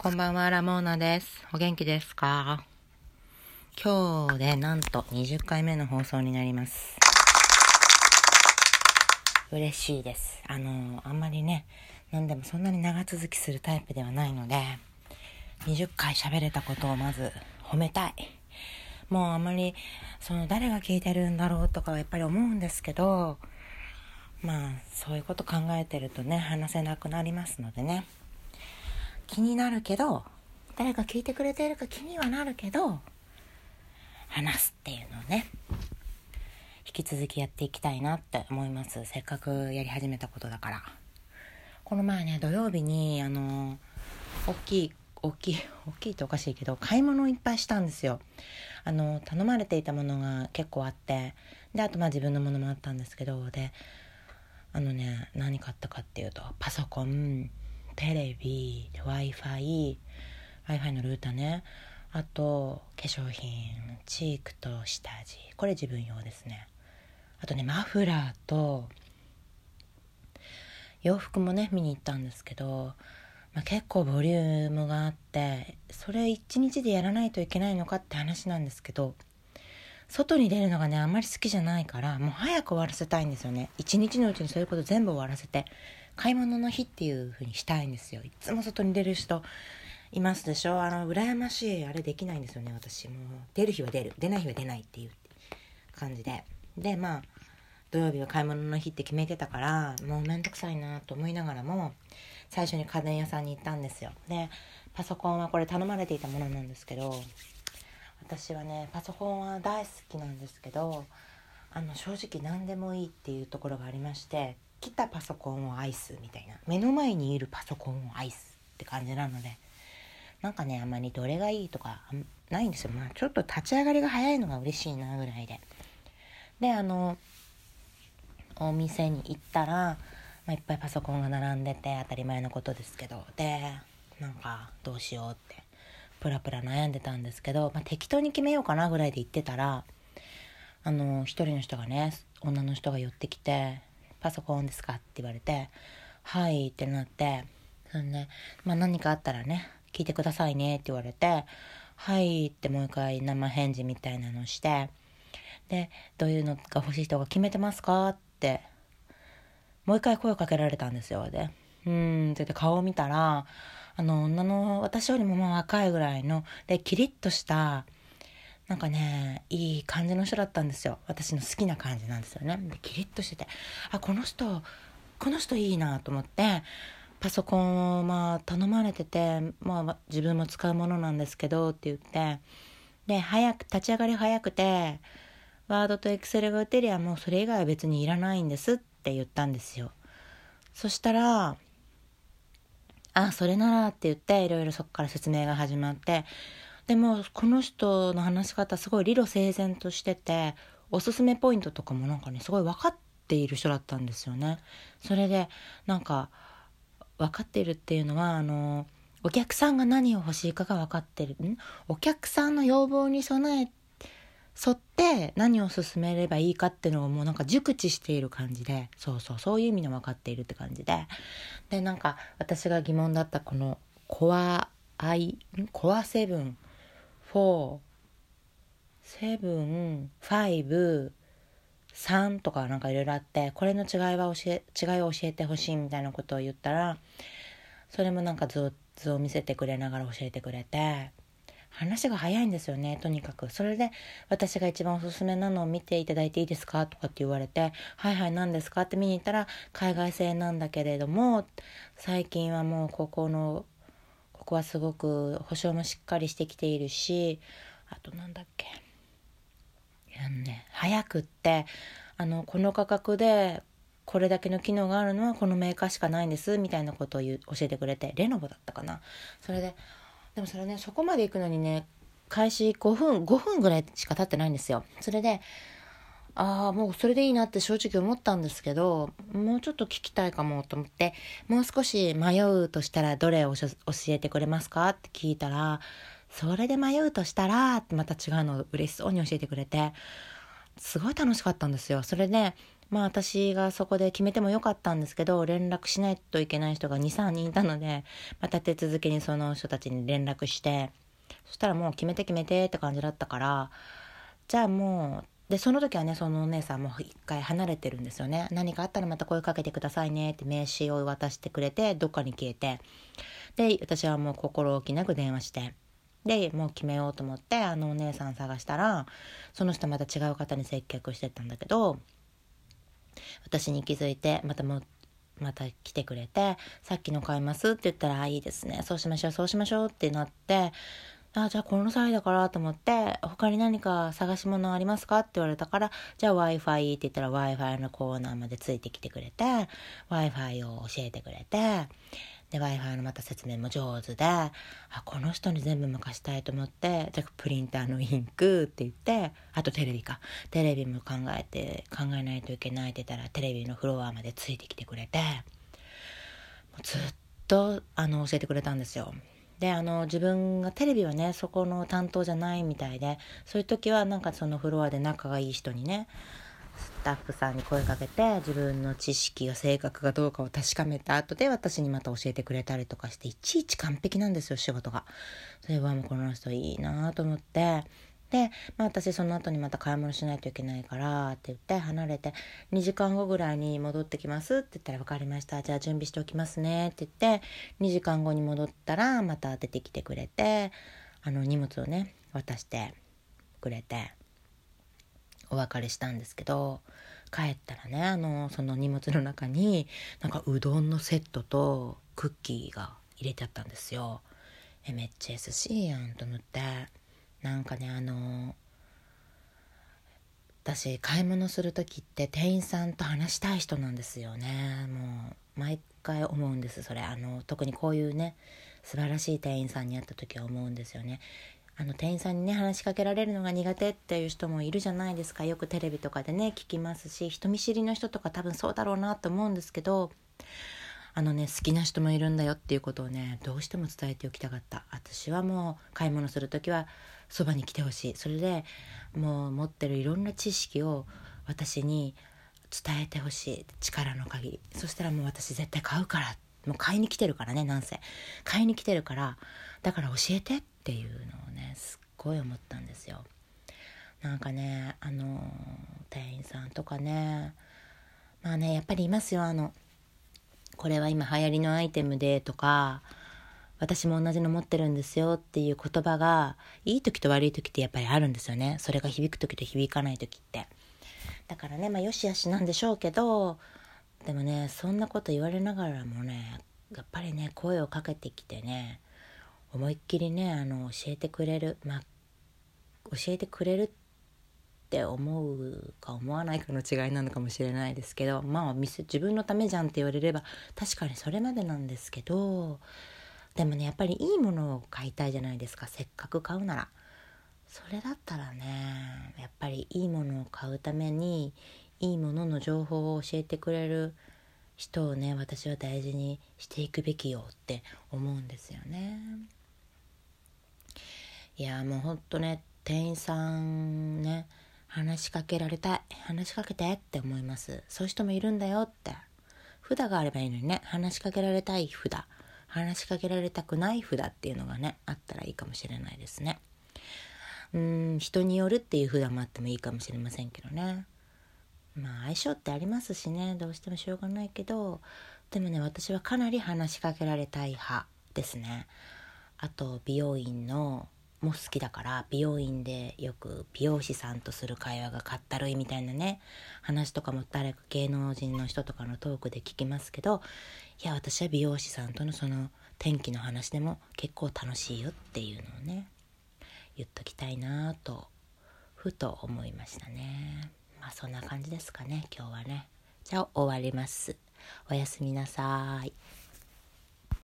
こんばんは、ラモーナです。お元気ですか？今日でなんと20回目の放送になります。嬉しいです。あの、あんまりね、なんでもそんなに長続きするタイプではないので、20回喋れたことをまず褒めたい。もうあんまり、その誰が聞いてるんだろうとかはやっぱり思うんですけど、まあ、そういうこと考えてるとね、話せなくなりますのでね。気になるけど誰か聞いてくれているか気にはなるけど話すっていうのをね引き続きやっていきたいなって思います。せっかくやり始めたことだから。この前ね土曜日にあの大きい大きい 大きいっておかしいけど買い物をいっぱいしたんですよ。あの頼まれていたものが結構あってであとまあ自分のものもあったんですけどであのね何買ったかっていうとパソコン。テレビ w i f i w i f i のルーターね。あと化粧品チークと下地。これ自分用ですね。あとねマフラーと洋服もね見に行ったんですけど、まあ、結構ボリュームがあってそれ一日でやらないといけないのかって話なんですけど外に出るのがねあんまり好きじゃないからもう早く終わらせたいんですよね。一日のうちにそういうこと全部終わらせて買い物の日っていう風にしたいんですよ。いつも外に出る人いますでしょ？あの羨ましいあれできないんですよね私。も出る日は出る。出ない日は出ないっていう感じで。でまあ土曜日は買い物の日って決めてたからもうめんどくさいなと思いながらも最初に家電屋さんに行ったんですよ。でパソコンはこれ頼まれていたものなんですけど私はねパソコンは大好きなんですけどあの正直何でもいいっていうところがありまして来たパソコンを愛すみたいな。目の前にいるパソコンを愛すって感じなのでなんかねあんまりどれがいいとかないんですよ。まあちょっと立ち上がりが早いのが嬉しいなぐらいで。であのお店に行ったら、まあ、いっぱいパソコンが並んでて当たり前のことですけど。でなんかどうしようってプラプラ悩んでたんですけど、まあ、適当に決めようかなぐらいで言ってたらあの一人の人がね女の人が寄ってきて「パソコンですか?」って言われて「はい」ってなってそんで、まあ、何かあったらね聞いてくださいねって言われて「はい」ってもう一回生返事みたいなのしてでどういうのが欲しい人が決めてますか？ってもう一回声をかけられたんですよで「うん」って言って顔を見たらあの女の私よりもまあ若いぐらいのでキリッとしたなんかねいい感じの人だったんですよ。私の好きな感じなんですよね。でキリッとしてて。あこの人この人いいなと思ってパソコンをまあ頼まれてて、まあ、自分も使うものなんですけどって言ってで早く立ち上がり早くてワードとエクセルが打てりゃもうそれ以外は別にいらないんですって言ったんですよ。そしたらあそれならって言っていろいろそこから説明が始まってでもこの人の話し方すごい理路整然としてておすすめポイントとかもなんかねすごい分かっている人だったんですよね。それでなんか分かっているっていうのはあのお客さんが何を欲しいかが分かってる。お客さんの要望に備え沿って何を進めればいいかっていうのをもうなんか熟知している感じでそうそうそういう意味の分かっているって感じで。でなんか私が疑問だったこのコアアイコアセブン4、7、5、3とかなんかいろいろあって、これの違いは教え、違いを教えてほしいみたいなことを言ったら、それもなんか図図を見せてくれながら教えてくれて、話が早いんですよね、とにかく。それで、私が一番おすすめなのを見ていただいていいですか？とかって言われて、はいはい、何ですか？って見に行ったら、海外製なんだけれども、最近はもうここの、こはすごく保証もしっかりしてきているしあとなんだっけ。あのね早くってあのこの価格でこれだけの機能があるのはこのメーカーしかないんですみたいなことを教えてくれてレノボだったかな。それででもそれねそこまで行くのにね開始5分5分ぐらいしか経ってないんですよ。それでああもうそれでいいなって正直思ったんですけどもうちょっと聞きたいかもと思ってもう少し迷うとしたらどれを教えてくれますかって聞いたらそれで迷うとしたらまた違うのを嬉しそうに教えてくれてすごい楽しかったんですよ。それでまあ私がそこで決めてもよかったんですけど、連絡しないといけない人が2、3人いたので、また手続きにその人たちに連絡して、そしたらもう決めて決めてって感じだったから、じゃあもう、で、その時はね、そのお姉さんも一回離れてるんですよね。何かあったらまた声かけてくださいねって名刺を渡してくれて、どっかに消えて。で、私はもう心置きなく電話して。で、もう決めようと思って、あのお姉さん探したら、その人また違う方に接客してたんだけど、私に気づいてまたもまた来てくれて「さっきの買います」って言ったら「いいですねそうしましょうそうしましょう」ってなってあじゃあこの際だからと思って他に何か探し物ありますか？って言われたからじゃあ w i f i って言ったら w i f i のコーナーまでついてきてくれて w i f i を教えてくれてで w i f i のまた説明も上手であこの人に全部任したいと思ってじゃあプリンターのインクって言ってあとテレビかテレビも考えて考えないといけないって言ったらテレビのフロアまでついてきてくれてもうずっとあの教えてくれたんですよ。であの自分がテレビはねそこの担当じゃないみたいでそういう時はなんかそのフロアで仲がいい人にねスタッフさんに声かけて自分の知識や性格がどうかを確かめた後で私にまた教えてくれたりとかしていちいち完璧なんですよ仕事が。それはもうこの人いいなと思ってで、まあ、私その後にまた買い物しないといけないからって言って離れて2時間後ぐらいに戻ってきますって言ったら分かりましたじゃあ準備しておきますねって言って2時間後に戻ったらまた出てきてくれてあの荷物をね渡してくれてお別れしたんですけど帰ったらねあのその荷物の中になんかうどんのセットとクッキーが入れてあったんですよ。えめっちゃ優しいやんと思ってなんかねあの私買い物する時って店員さんと話したい人なんですよね。もう毎回思うんですそれ。あの特にこういうね素晴らしい店員さんに会った時は思うんですよね。あの店員さんにね話しかけられるのが苦手っていう人もいるじゃないですか。よくテレビとかでね聞きますし人見知りの人とか多分そうだろうなと思うんですけどあのね好きな人もいるんだよっていうことをねどうしても伝えておきたかった。私はもう買い物する時はそばに来てほしい。それでもう持ってるいろんな知識を私に伝えてほしい。力の限り。そしたらもう私絶対買うから。もう買いに来てるからねなんせ。買いに来てるからだから教えてっていうのをねすっごい思ったんですよ。なんかねあの店員さんとかねまあねやっぱりいますよ。あのこれは今流行りのアイテムでとか私も同じの持ってるんですよっていう言葉がいい時と悪い時ってやっぱりあるんですよね。それが響く時と響かない時って。だからねまあよしあしなんでしょうけどでもねそんなこと言われながらもねやっぱりね声をかけてきてね思いっきりねあの教えてくれるまあ教えてくれるって思うか思わないかの違いなのかもしれないですけどまあ自分のためじゃんって言われれば確かにそれまでなんですけどでもねやっぱりいいものを買いたいじゃないですか。せっかく買うなら。それだったらねやっぱりいいものを買うためにいいものの情報を教えてくれる人をね私は大事にしていくべきよって思うんですよね。いやもうほんとね店員さんね話しかけられたい話しかけてって思います。そういう人もいるんだよって。札があればいいのにね話しかけられたい札。話しかけられたくない札っていうのがねあったらいいかもしれないですね。うん人によるっていう札もあってもいいかもしれませんけどね。まあ相性ってありますしね。どうしてもしょうがないけど。でもね私はかなり話しかけられたい派ですね。あと美容院のも好きだから美容院でよく美容師さんとする会話がかったるいみたいなね話とかも誰か芸能人の人とかのトークで聞きますけどいや私は美容師さんとのその天気の話でも結構楽しいよっていうのをね言っときたいなとふと思いましたね。まあそんな感じですかね今日はね。じゃあ終わります。おやすみなさい。